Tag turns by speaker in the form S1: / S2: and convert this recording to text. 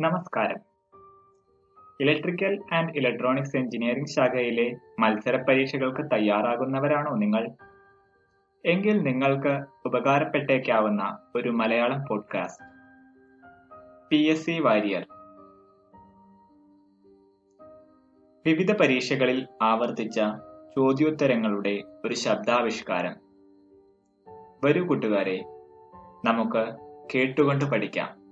S1: നമസ്കാരം. Electrical and electronics engineering ശാഖയിലെ മത്സര പരീക്ഷകൾക്ക് തയ്യാറാകുന്നവരാണോ നിങ്ങൾ? എങ്കിൽ നിങ്ങൾക്ക് ഉപകാരപ്പെട്ടേക്കാവുന്ന ഒരു Malayalam podcast P S C warrior വിവിധ പരീക്ഷകളിൽ ആവർത്തിച്ച ചോദ്യോത്തരങ്ങളുടെ ഒരു ശബ്ദാവിഷ്കാരം. വരൂ കൂട്ടുകാരെ നമുക്ക് കേട്ടുകൊണ്ട് പഠിക്കാം.